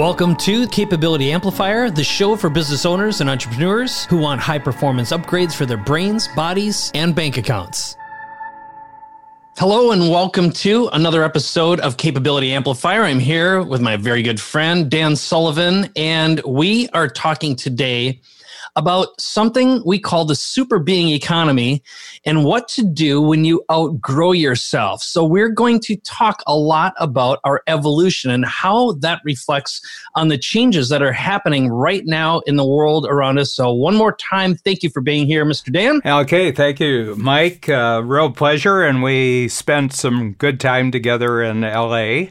Welcome to Capability Amplifier, the show for business owners and entrepreneurs who want high performance upgrades for their brains, bodies, and bank accounts. Hello, and welcome to another episode of Capability Amplifier. I'm here with my very good friend, Dan Sullivan, and we are talking today about something we call the super being economy and what to do when you outgrow yourself. So, we're going to talk a lot about our evolution and how that reflects on the changes that are happening right now in the world around us. So, one more time, thank you for being here, Mr. Dan. Okay, thank you, Mike. Uh, real pleasure. And we spent some good time together in LA.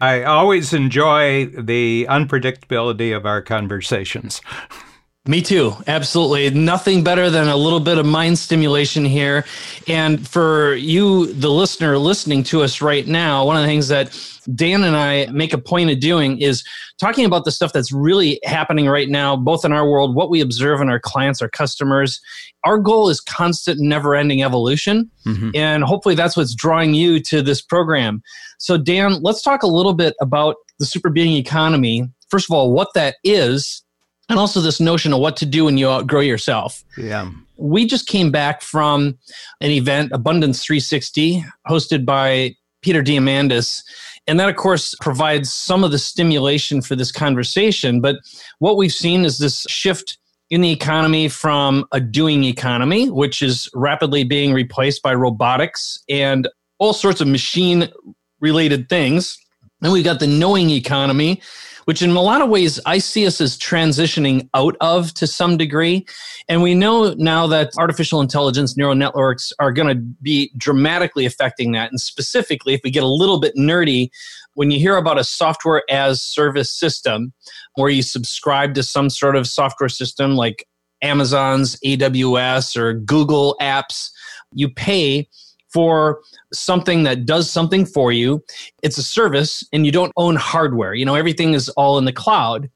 I always enjoy the unpredictability of our conversations. Me too. Absolutely. Nothing better than a little bit of mind stimulation here. And for you, the listener listening to us right now, one of the things that Dan and I make a point of doing is talking about the stuff that's really happening right now, both in our world, what we observe in our clients, our customers. Our goal is constant, never ending evolution. Mm-hmm. And hopefully that's what's drawing you to this program. So, Dan, let's talk a little bit about the super being economy. First of all, what that is and also this notion of what to do when you outgrow yourself. Yeah. We just came back from an event, Abundance 360, hosted by Peter Diamandis. And that, of course, provides some of the stimulation for this conversation. But what we've seen is this shift in the economy from a doing economy, which is rapidly being replaced by robotics and all sorts of machine related things. Then we've got the knowing economy, which in a lot of ways I see us as transitioning out of to some degree. And we know now that artificial intelligence neural networks are going to be dramatically affecting that. And specifically, if we get a little bit nerdy, when you hear about a software as service system where you subscribe to some sort of software system like Amazon's AWS or Google apps, you pay for something that does something for you. It's a service and you don't own hardware. You know, everything is all in the cloud.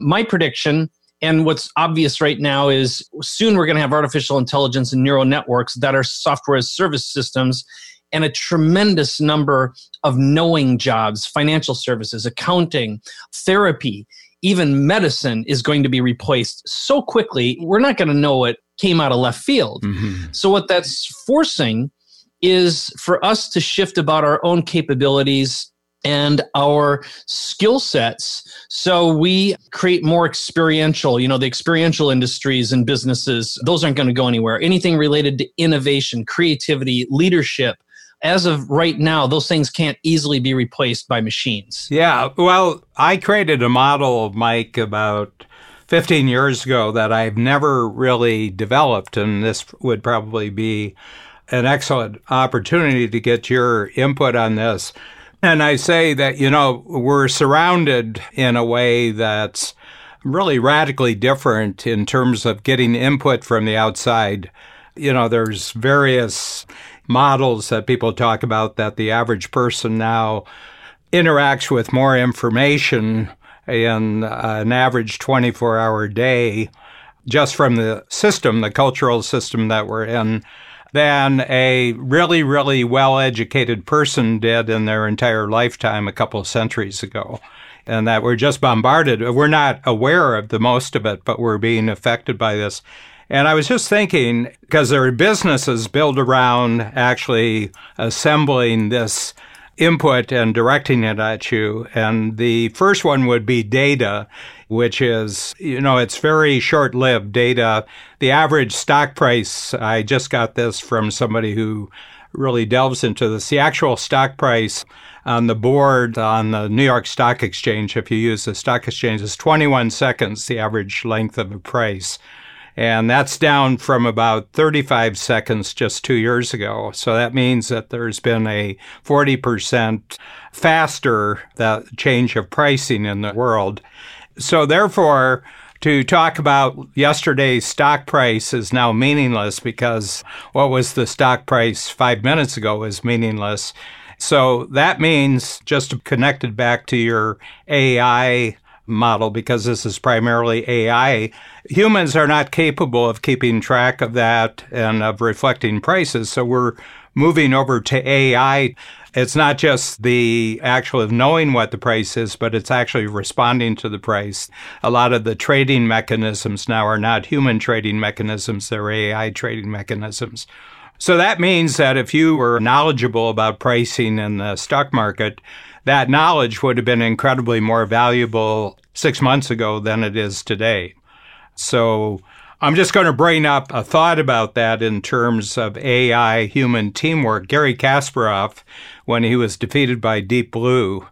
My prediction and what's obvious right now is soon we're going to have artificial intelligence and neural networks that are software as service systems and a tremendous number of knowing jobs, financial services, accounting, therapy, even medicine is going to be replaced so quickly, we're not going to know what came out of left field. Mm-hmm. So, what that's forcing is for us to shift about our own capabilities and our skill sets. So we create more experiential you know the experiential industries and businesses those aren't going to go anywhere. Anything related to innovation creativity leadership as of right now those things can't easily be replaced by machines. Yeah well i created a model mike about 15 years ago that i've never really developed and this would probably be an excellent opportunity to get your input on this. And I say that, you know, we're surrounded in a way that's really radically different in terms of getting input from the outside. You know, there's various models that people talk about that the average person now interacts with more information in an average 24 hour day just from the system, the cultural system that we're in than a really, really well educated person did in their entire lifetime a couple of centuries ago. And that we're just bombarded. We're not aware of the most of it, but we're being affected by this. And I was just thinking, because there are businesses built around actually assembling this input and directing it at you. And the first one would be data, which is, you know, it's very short lived data. The average stock price, I just got this from somebody who really delves into this. The actual stock price on the board on the New York Stock Exchange, if you use the stock exchange, is 21 seconds, the average length of a price. And that's down from about 35 seconds just two years ago. So that means that there's been a 40% faster change of pricing in the world. So therefore, to talk about yesterday's stock price is now meaningless because what was the stock price five minutes ago is meaningless. So that means just connected back to your AI model because this is primarily AI. Humans are not capable of keeping track of that and of reflecting prices. So we're moving over to AI, it's not just the actual of knowing what the price is, but it's actually responding to the price. A lot of the trading mechanisms now are not human trading mechanisms, they're AI trading mechanisms. So that means that if you were knowledgeable about pricing in the stock market, that knowledge would have been incredibly more valuable six months ago than it is today. So I'm just going to bring up a thought about that in terms of AI human teamwork. Garry Kasparov, when he was defeated by Deep Blue,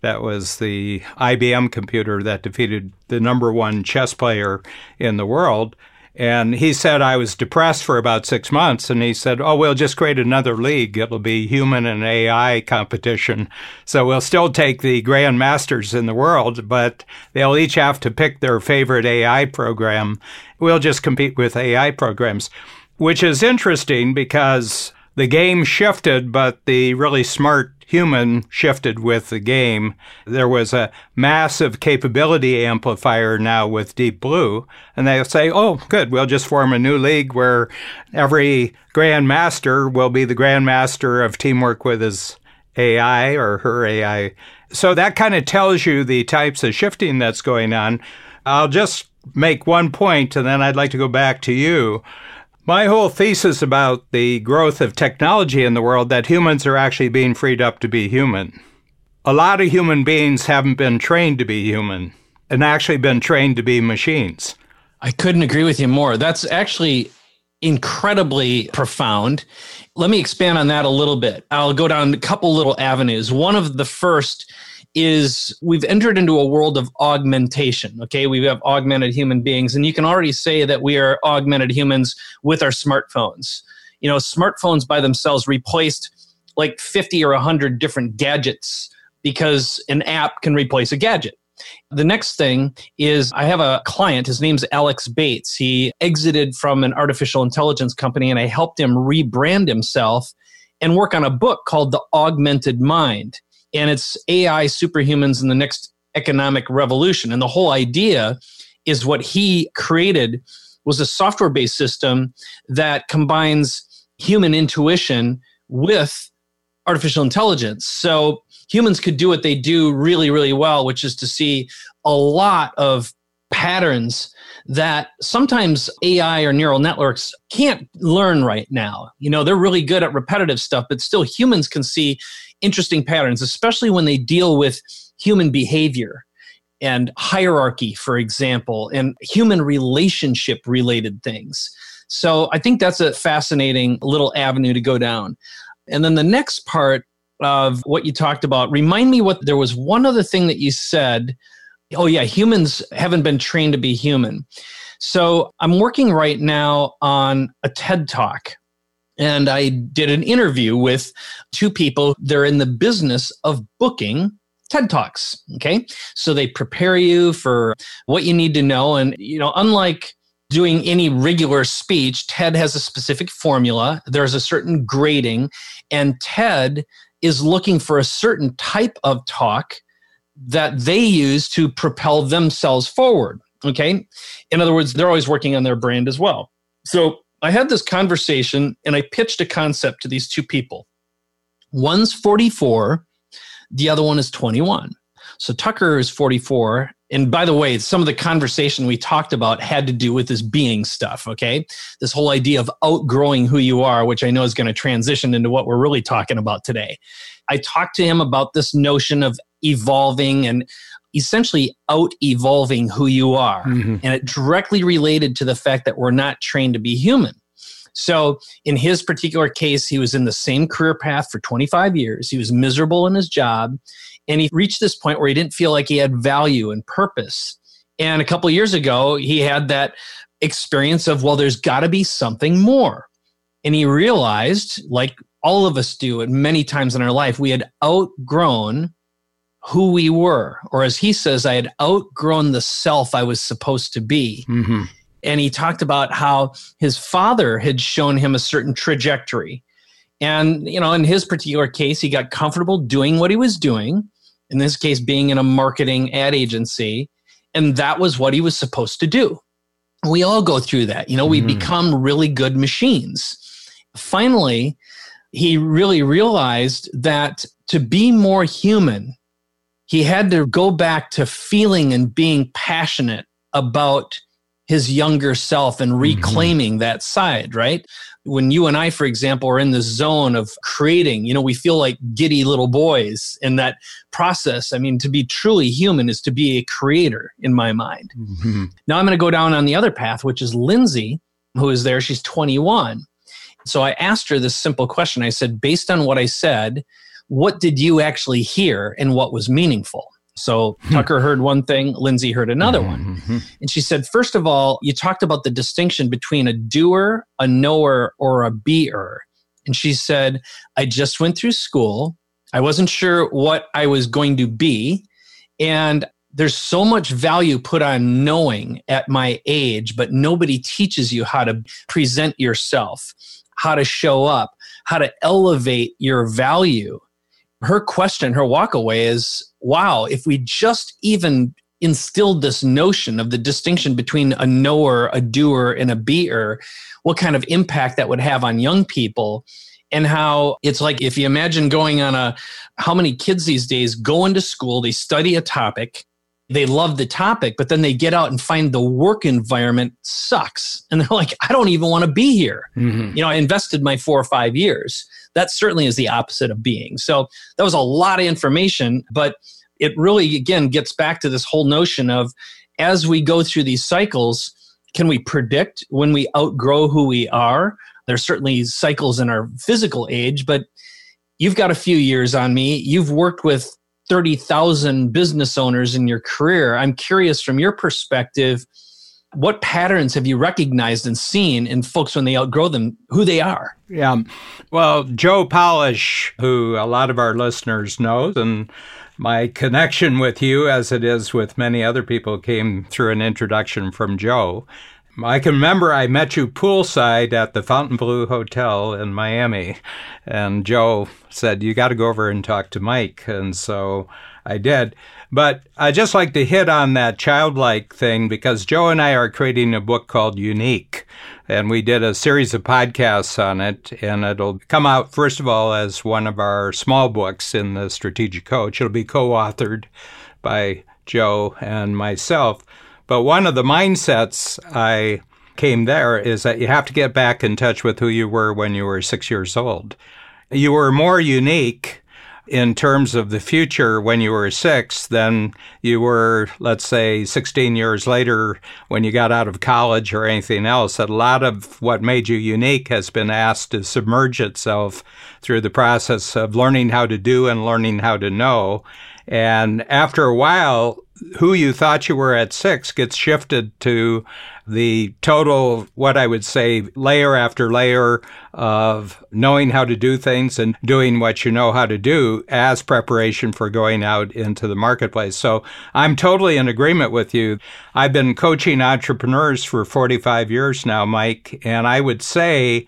that was the IBM computer that defeated the number one chess player in the world. And he said, I was depressed for about six months. And he said, Oh, we'll just create another league. It'll be human and AI competition. So we'll still take the grandmasters in the world, but they'll each have to pick their favorite AI program. We'll just compete with AI programs, which is interesting because the game shifted, but the really smart human shifted with the game. There was a massive capability amplifier now with Deep Blue, and they'll say, oh, good, we'll just form a new league where every grandmaster will be the grandmaster of teamwork with his AI or her AI. So that kind of tells you the types of shifting that's going on. I'll just make one point, and then I'd like to go back to you. My whole thesis about the growth of technology in the world that humans are actually being freed up to be human. A lot of human beings haven't been trained to be human and actually been trained to be machines. I couldn't agree with you more. That's actually incredibly profound. Let me expand on that a little bit. I'll go down a couple little avenues. One of the first is we've entered into a world of augmentation. Okay, we have augmented human beings, and you can already say that we are augmented humans with our smartphones. You know, smartphones by themselves replaced like 50 or 100 different gadgets because an app can replace a gadget. The next thing is I have a client, his name's Alex Bates. He exited from an artificial intelligence company and I helped him rebrand himself and work on a book called The Augmented Mind and it's AI superhumans in the next economic revolution. And the whole idea is what he created was a software based system that combines human intuition with artificial intelligence. So humans could do what they do really, really well, which is to see a lot of patterns that sometimes AI or neural networks can't learn right now. You know, they're really good at repetitive stuff, but still humans can see interesting patterns, especially when they deal with human behavior and hierarchy, for example, and human relationship related things. So I think that's a fascinating little avenue to go down. And then the next part of what you talked about, remind me what there was one other thing that you said. Oh, yeah, humans haven't been trained to be human. So I'm working right now on a TED talk and I did an interview with two people. They're in the business of booking TED Talks. Okay. So they prepare you for what you need to know. And, you know, unlike doing any regular speech, TED has a specific formula, there's a certain grading, and TED is looking for a certain type of talk that they use to propel themselves forward. Okay. In other words, they're always working on their brand as well. So I had this conversation and I pitched a concept to these two people. One's 44, the other one is 21. So Tucker is 44. And by the way, some of the conversation we talked about had to do with this being stuff, okay? This whole idea of outgrowing who you are, which I know is going to transition into what we're really talking about today. I talked to him about this notion of evolving and essentially out evolving who you are. Mm-hmm. And it directly related to the fact that we're not trained to be human. So, in his particular case, he was in the same career path for 25 years. He was miserable in his job. And he reached this point where he didn't feel like he had value and purpose. And a couple years ago, he had that experience of, well, there's got to be something more. And he realized, like all of us do at many times in our life, we had outgrown who we were. Or as he says, I had outgrown the self I was supposed to be. Mm-hmm. And he talked about how his father had shown him a certain trajectory. And, you know, in his particular case, he got comfortable doing what he was doing, in this case, being in a marketing ad agency. And that was what he was supposed to do. We all go through that. You know, we mm-hmm. become really good machines. Finally, he really realized that to be more human, he had to go back to feeling and being passionate about his younger self and mm-hmm. reclaiming mm-hmm. that side, right? When you and I, for example, are in the zone of creating, you know, we feel like giddy little boys in that process. I mean, to be truly human is to be a creator in my mind. Mm-hmm. Now I'm going to go down on the other path, which is Lindsay, who is there. She's 21. So I asked her this simple question. I said, based on what I said, what did you actually hear and what was meaningful? So hmm. Tucker heard one thing, Lindsay heard another one. Mm-hmm. And she said, first of all, you talked about the distinction between a doer, a knower, or a beer. And she said, I just went through school. I wasn't sure what I was going to be. And there's so much value put on knowing at my age, but nobody teaches you how to present yourself, how to show up, how to elevate your value her question, her walkaway is wow, if we just even instilled this notion of the distinction between a knower, a doer, and a beer, what kind of impact that would have on young people. And how it's like if you imagine going on a, how many kids these days go into school, they study a topic, they love the topic, but then they get out and find the work environment sucks. And they're like, I don't even want to be here. Mm-hmm. You know, I invested my four or five years. That certainly is the opposite of being. So that was a lot of information, but it really, again, gets back to this whole notion of as we go through these cycles, can we predict when we outgrow who we are? There's certainly cycles in our physical age, but you've got a few years on me. You've worked with 30,000 business owners in your career. I'm curious from your perspective, what patterns have you recognized and seen in folks when they outgrow them, who they are? Yeah. Well, Joe Polish, who a lot of our listeners know, and my connection with you, as it is with many other people, came through an introduction from Joe. I can remember I met you poolside at the Fontainebleau Hotel in Miami, and Joe said, You got to go over and talk to Mike. And so I did. But I just like to hit on that childlike thing because Joe and I are creating a book called Unique. And we did a series of podcasts on it, and it'll come out, first of all, as one of our small books in the Strategic Coach. It'll be co authored by Joe and myself. But one of the mindsets I came there is that you have to get back in touch with who you were when you were six years old. You were more unique in terms of the future when you were six than you were, let's say, 16 years later when you got out of college or anything else. A lot of what made you unique has been asked to submerge itself through the process of learning how to do and learning how to know. And after a while, who you thought you were at six gets shifted to the total, what I would say, layer after layer of knowing how to do things and doing what you know how to do as preparation for going out into the marketplace. So I'm totally in agreement with you. I've been coaching entrepreneurs for 45 years now, Mike, and I would say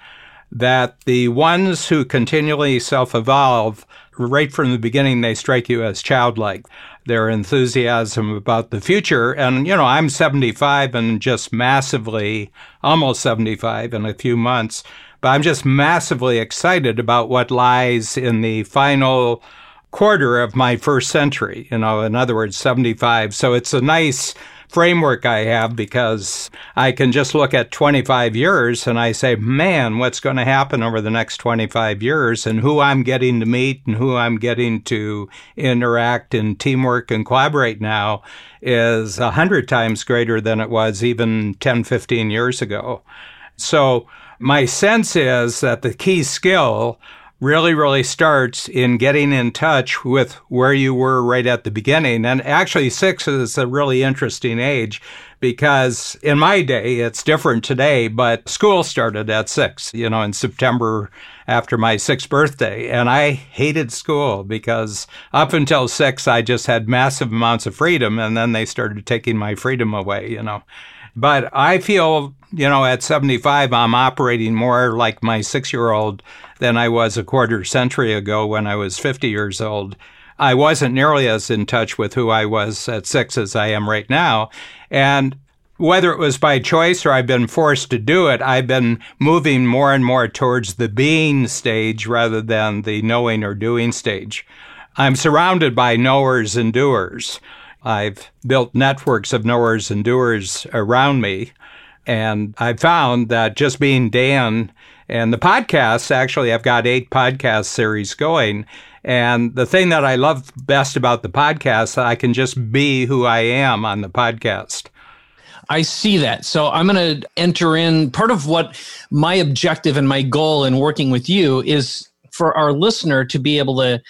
that the ones who continually self evolve right from the beginning, they strike you as childlike. Their enthusiasm about the future. And, you know, I'm 75 and just massively, almost 75 in a few months, but I'm just massively excited about what lies in the final quarter of my first century, you know, in other words, 75. So it's a nice framework I have because I can just look at 25 years and I say, man, what's going to happen over the next 25 years and who I'm getting to meet and who I'm getting to interact and teamwork and collaborate now is a hundred times greater than it was even 10, 15 years ago. So my sense is that the key skill really, really starts in getting in touch with where you were right at the beginning. And actually, six is a really interesting age because in my day, it's different today, but school started at six, you know, in September after my sixth birthday. And I hated school because up until six, I just had massive amounts of freedom. And then they started taking my freedom away, you know. But I feel, you know, at 75, I'm operating more like my six year old than I was a quarter century ago when I was 50 years old. I wasn't nearly as in touch with who I was at six as I am right now. And whether it was by choice or I've been forced to do it, I've been moving more and more towards the being stage rather than the knowing or doing stage. I'm surrounded by knowers and doers. I've built networks of knowers and doers around me. And I found that just being Dan and the podcasts, actually, I've got eight podcast series going. And the thing that I love best about the podcast, I can just be who I am on the podcast. I see that. So I'm going to enter in part of what my objective and my goal in working with you is for our listener to be able to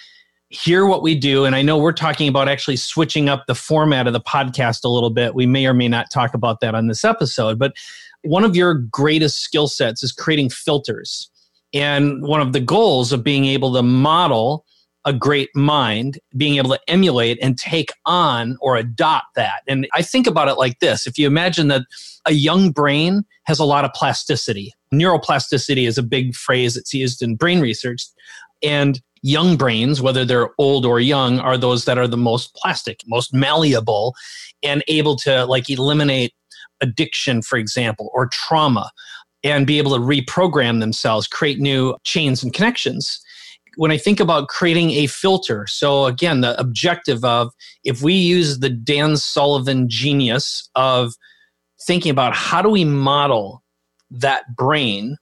hear what we do. And I know we're talking about actually switching up the format of the podcast a little bit. We may or may not talk about that on this episode, but one of your greatest skill sets is creating filters. And one of the goals of being able to model a great mind, being able to emulate and take on or adopt that. And I think about it like this if you imagine that a young brain has a lot of plasticity, neuroplasticity is a big phrase that's used in brain research. And young brains, whether they're old or young, are those that are the most plastic, most malleable, and able to like eliminate addiction, for example, or trauma, and be able to reprogram themselves, create new chains and connections. When I think about creating a filter, so again, the objective of if we use the Dan Sullivan genius of thinking about how do we model that brain,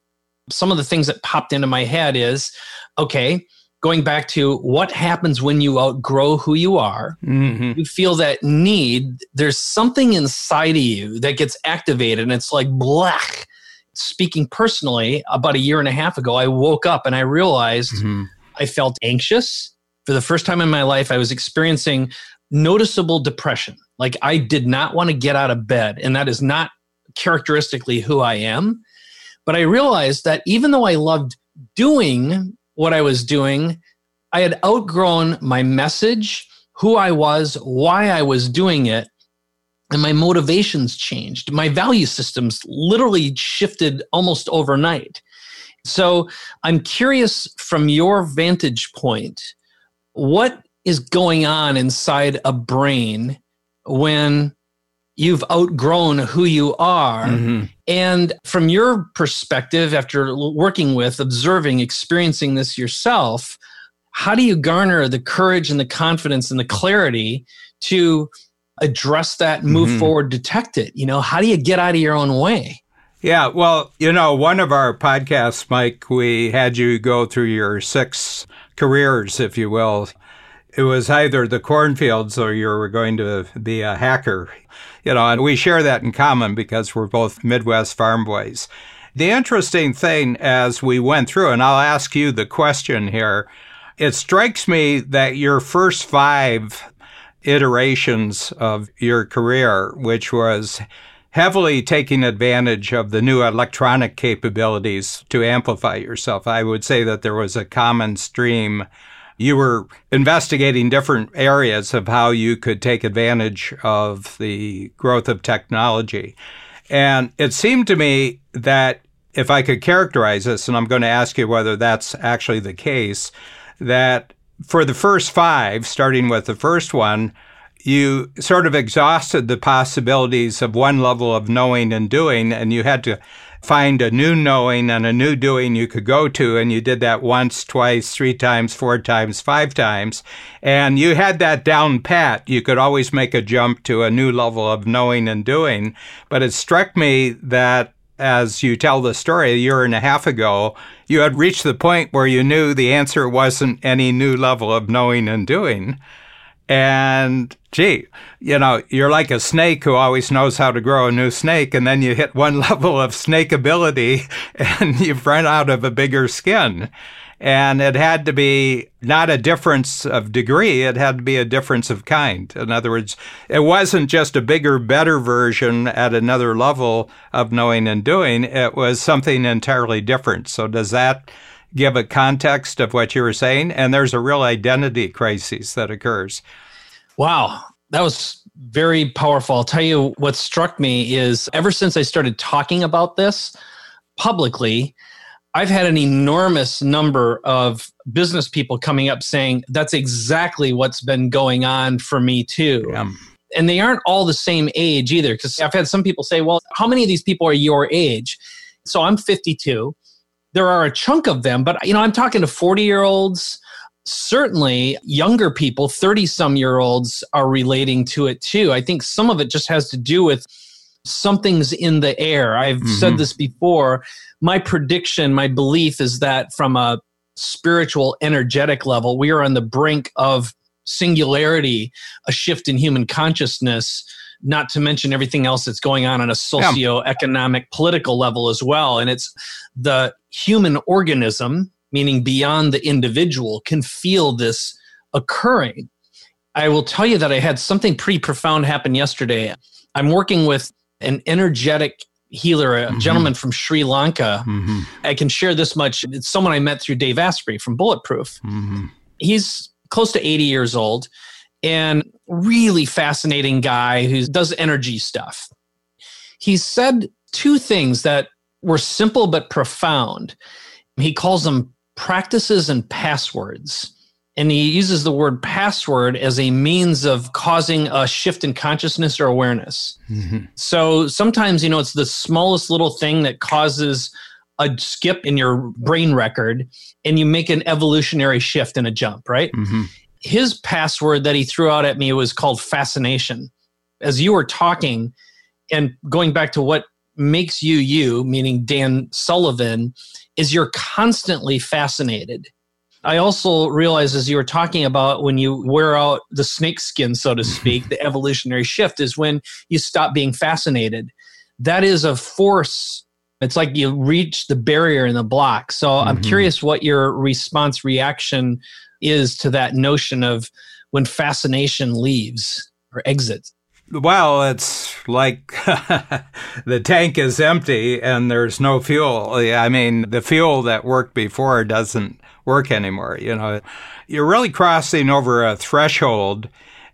some of the things that popped into my head is okay, going back to what happens when you outgrow who you are, mm-hmm. you feel that need, there's something inside of you that gets activated, and it's like black. Speaking personally, about a year and a half ago, I woke up and I realized mm-hmm. I felt anxious. For the first time in my life, I was experiencing noticeable depression. Like I did not want to get out of bed, and that is not characteristically who I am. But I realized that even though I loved doing what I was doing, I had outgrown my message, who I was, why I was doing it, and my motivations changed. My value systems literally shifted almost overnight. So I'm curious from your vantage point, what is going on inside a brain when you've outgrown who you are? Mm-hmm. And from your perspective, after working with, observing, experiencing this yourself, how do you garner the courage and the confidence and the clarity to address that, move mm-hmm. forward, detect it? You know, how do you get out of your own way? Yeah, well, you know, one of our podcasts, Mike, we had you go through your six careers, if you will. It was either the cornfields or you were going to be a hacker. You know, and we share that in common because we're both Midwest farm boys. The interesting thing as we went through, and I'll ask you the question here, it strikes me that your first five iterations of your career, which was heavily taking advantage of the new electronic capabilities to amplify yourself. I would say that there was a common stream. You were investigating different areas of how you could take advantage of the growth of technology. And it seemed to me that if I could characterize this, and I'm going to ask you whether that's actually the case, that for the first five, starting with the first one, you sort of exhausted the possibilities of one level of knowing and doing, and you had to find a new knowing and a new doing you could go to. And you did that once, twice, three times, four times, five times. And you had that down pat. You could always make a jump to a new level of knowing and doing. But it struck me that as you tell the story a year and a half ago, you had reached the point where you knew the answer wasn't any new level of knowing and doing. And gee, you know, you're like a snake who always knows how to grow a new snake, and then you hit one level of snake ability and you've run out of a bigger skin. And it had to be not a difference of degree, it had to be a difference of kind. In other words, it wasn't just a bigger, better version at another level of knowing and doing, it was something entirely different. So, does that give a context of what you were saying. And there's a real identity crisis that occurs. Wow. That was very powerful. I'll tell you what struck me is ever since I started talking about this publicly, I've had an enormous number of business people coming up saying that's exactly what's been going on for me too. Yeah. And they aren't all the same age either. Because I've had some people say, well, how many of these people are your age? So I'm 52. There are a chunk of them, but you know, I'm talking to 40 year olds. Certainly, younger people, 30 some year olds, are relating to it too. I think some of it just has to do with something's in the air. I've mm-hmm. said this before. My prediction, my belief is that from a spiritual, energetic level, we are on the brink of singularity, a shift in human consciousness, not to mention everything else that's going on on a socio-economic, political level as well. And it's the human organism, meaning beyond the individual, can feel this occurring. I will tell you that I had something pretty profound happen yesterday. I'm working with an energetic healer, a mm-hmm. gentleman from Sri Lanka. Mm-hmm. I can share this much. It's someone I met through Dave Asprey from Bulletproof. Mm-hmm. He's close to 80 years old and really fascinating guy who does energy stuff. He said two things that were simple but profound. He calls them practices and passwords and he uses the word password as a means of causing a shift in consciousness or awareness. Mm-hmm. So sometimes, you know, it's the smallest little thing that causes a skip in your brain record and you make an evolutionary shift and a jump, right? Mm-hmm. His password that he threw out at me was called fascination. As you were talking and going back to what makes you you, meaning Dan Sullivan, is you're constantly fascinated I also realized as you were talking about when you wear out the snake skin, so to speak, the evolutionary shift is when you stop being fascinated. That is a force. It's like you reach the barrier in the block. So mm-hmm. I'm curious what your response reaction is to that notion of when fascination leaves or exits. Well, it's like the tank is empty and there's no fuel. I mean, the fuel that worked before doesn't work anymore. You know, you're really crossing over a threshold.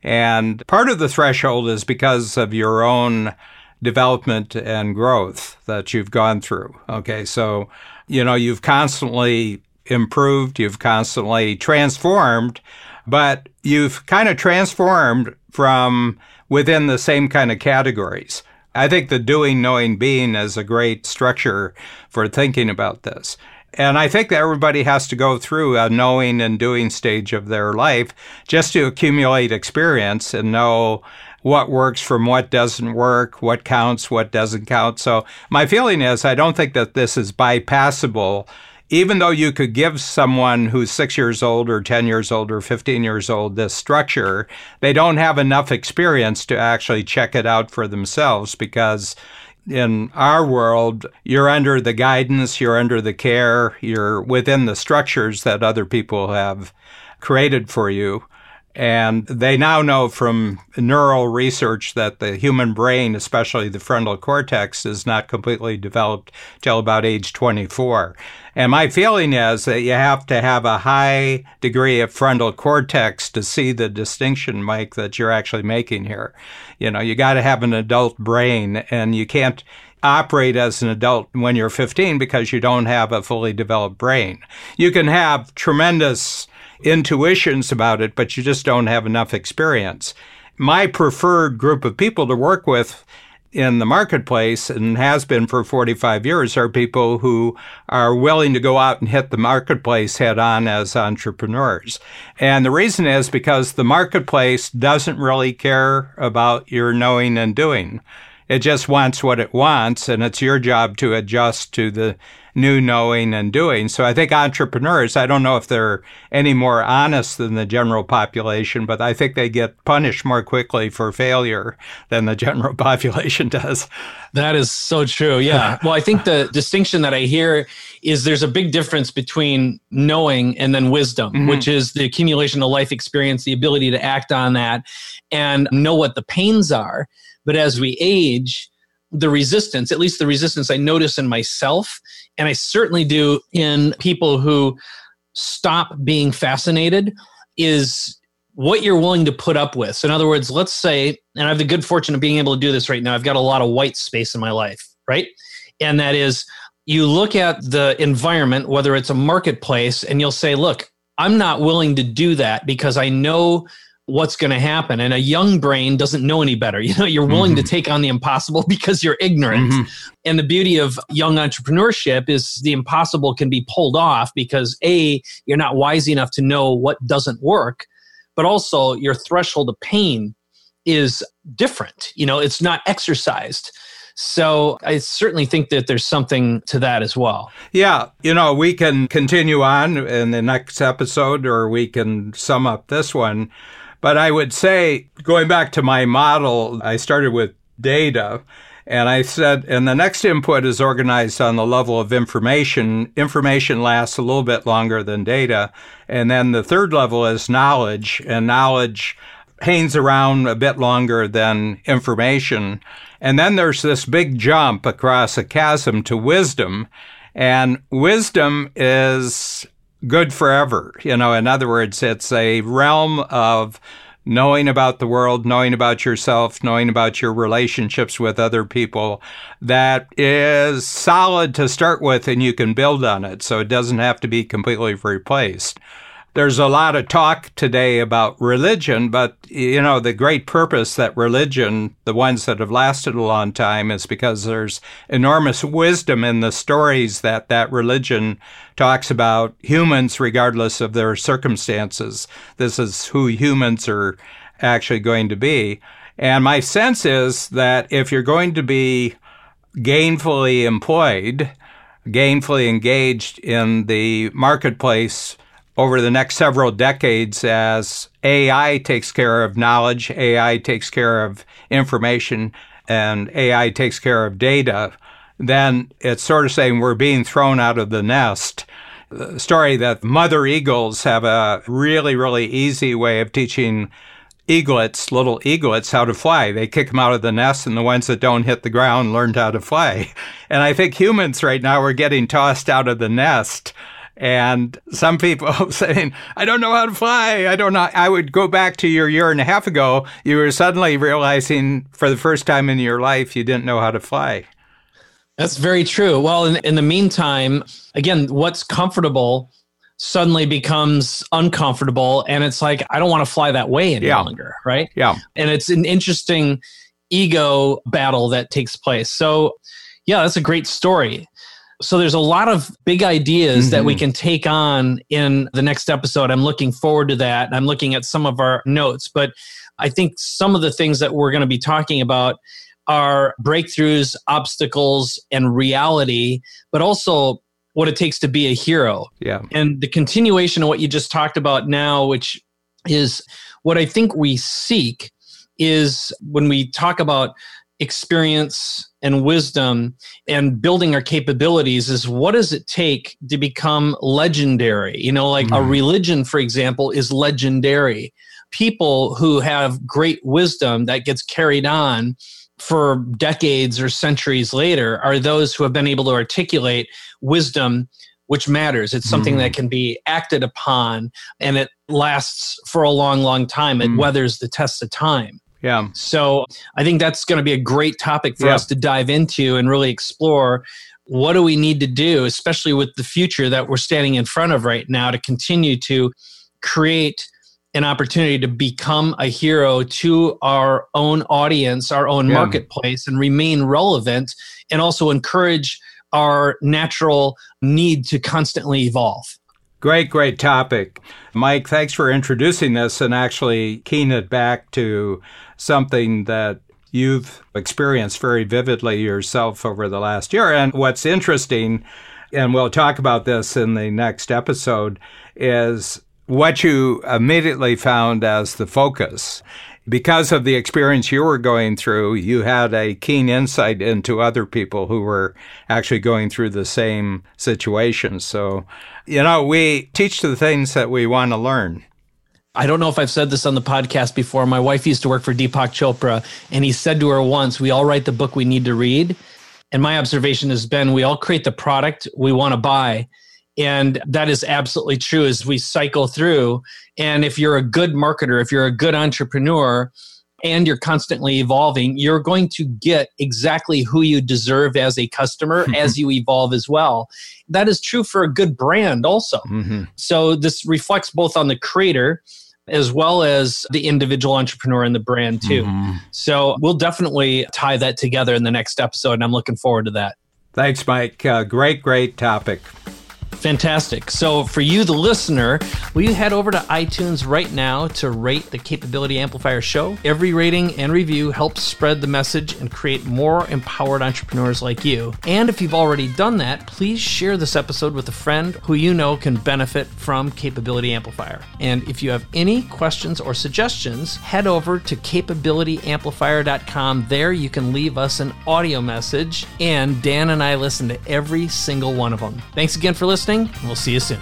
And part of the threshold is because of your own development and growth that you've gone through. Okay. So, you know, you've constantly improved, you've constantly transformed, but you've kind of transformed from within the same kind of categories. I think the doing, knowing, being is a great structure for thinking about this. And I think that everybody has to go through a knowing and doing stage of their life just to accumulate experience and know what works from what doesn't work, what counts, what doesn't count. So my feeling is I don't think that this is bypassable. Even though you could give someone who's six years old or 10 years old or 15 years old this structure, they don't have enough experience to actually check it out for themselves because in our world, you're under the guidance, you're under the care, you're within the structures that other people have created for you. And they now know from neural research that the human brain, especially the frontal cortex, is not completely developed till about age 24. And my feeling is that you have to have a high degree of frontal cortex to see the distinction, Mike, that you're actually making here. You know, you got to have an adult brain and you can't operate as an adult when you're 15 because you don't have a fully developed brain. You can have tremendous intuitions about it, but you just don't have enough experience. My preferred group of people to work with in the marketplace and has been for 45 years are people who are willing to go out and hit the marketplace head on as entrepreneurs. And the reason is because the marketplace doesn't really care about your knowing and doing. It just wants what it wants, and it's your job to adjust to the new knowing and doing. So I think entrepreneurs, I don't know if they're any more honest than the general population, but I think they get punished more quickly for failure than the general population does. That is so true. Yeah. well, I think the distinction that I hear is there's a big difference between knowing and then wisdom, mm-hmm. which is the accumulation of life experience, the ability to act on that and know what the pains are. But as we age, the resistance, at least the resistance I notice in myself, and I certainly do in people who stop being fascinated, is what you're willing to put up with. So, in other words, let's say, and I have the good fortune of being able to do this right now, I've got a lot of white space in my life, right? And that is, you look at the environment, whether it's a marketplace, and you'll say, look, I'm not willing to do that because I know what's going to happen. And a young brain doesn't know any better. You know, you're willing mm-hmm. to take on the impossible because you're ignorant. Mm-hmm. And the beauty of young entrepreneurship is the impossible can be pulled off because A, you're not wise enough to know what doesn't work, but also your threshold of pain is different. You know, it's not exercised. So I certainly think that there's something to that as well. Yeah. You know, we can continue on in the next episode or we can sum up this one. But I would say, going back to my model, I started with data. And I said, and the next input is organized on the level of information. Information lasts a little bit longer than data. And then the third level is knowledge, and knowledge hangs around a bit longer than information. And then there's this big jump across a chasm to wisdom. And wisdom is good forever. You know, in other words, it's a realm of knowing about the world, knowing about yourself, knowing about your relationships with other people that is solid to start with and you can build on it. So it doesn't have to be completely replaced there's a lot of talk today about religion, but you know, the great purpose that religion, the ones that have lasted a long time, is because there's enormous wisdom in the stories that that religion talks about humans regardless of their circumstances. This is who humans are actually going to be. And my sense is that if you're going to be gainfully employed, gainfully engaged in the marketplace, over the next several decades as AI takes care of knowledge, AI takes care of information, and AI takes care of data, then it's sort of saying we're being thrown out of the nest. The story that mother eagles have a really, really easy way of teaching eaglets, little eaglets, how to fly. They kick them out of the nest, and the ones that don't hit the ground learned how to fly. And I think humans right now are getting tossed out of the nest and some people saying, I don't know how to fly. I don't know. I would go back to your year and a half ago. You were suddenly realizing for the first time in your life you didn't know how to fly. That's very true. Well, in, in the meantime, again, what's comfortable suddenly becomes uncomfortable. And it's like, I don't want to fly that way any yeah. longer. Right. Yeah. And it's an interesting ego battle that takes place. So, yeah, that's a great story. So there's a lot of big ideas mm-hmm. that we mm-hmm. can take on in the next episode. I'm looking forward to that. I'm looking at some of our notes, but I think some of the things that we're going to be talking about are breakthroughs, obstacles, and reality, but also what it takes to be a hero. Yeah. And the continuation of what you just talked about now, which is what I think we seek, is when we talk about experience and wisdom and building our capabilities is what does it take to become legendary? You know, like mm. a mm-hmm. religion, for example, is legendary. People who have great wisdom that gets carried on for decades or centuries later are those who have been able to articulate wisdom which matters. It's something mm. that can be acted upon and it lasts for a long, long time. It mm. weathers the test of time. Yeah. So I think that's going to be a great topic for yeah. us to dive into and really explore what do we need to do, especially with the future that we're standing in front of right now, to continue to create an opportunity to become a hero to our own audience, our own yeah. marketplace, and remain relevant, and also encourage our natural need to constantly evolve. Great, great topic. Mike, thanks for introducing this and actually keying it back to something that you've experienced very vividly yourself over the last year. And what's interesting, and we'll talk about this in the next episode, is what you immediately found as the focus because of the experience you were going through, you had a keen insight into other people who were actually going through the same situation. So, you know, we teach the things that we want to learn. I don't know if I've said this on the podcast before. My wife used to work for Deepak Chopra, and he said to her once, We all write the book we need to read. And my observation has been we all create the product we want to buy. And that is absolutely true as we cycle through. And if you're a good marketer, if you're a good entrepreneur, and you're constantly evolving, you're going to get exactly who you deserve as a customer as you evolve as well. That is true for a good brand also. Mm-hmm. So this reflects both on the creator as well as the individual entrepreneur and the brand too. Mm-hmm. So we'll definitely tie that together in the next episode, and I'm looking forward to that. Thanks, Mike. Uh, great, great topic. Fantastic. So, for you, the listener, will you head over to iTunes right now to rate the Capability Amplifier show? Every rating and review helps spread the message and create more empowered entrepreneurs like you. And if you've already done that, please share this episode with a friend who you know can benefit from Capability Amplifier. And if you have any questions or suggestions, head over to capabilityamplifier.com. There you can leave us an audio message, and Dan and I listen to every single one of them. Thanks again for listening listening. We'll see you soon.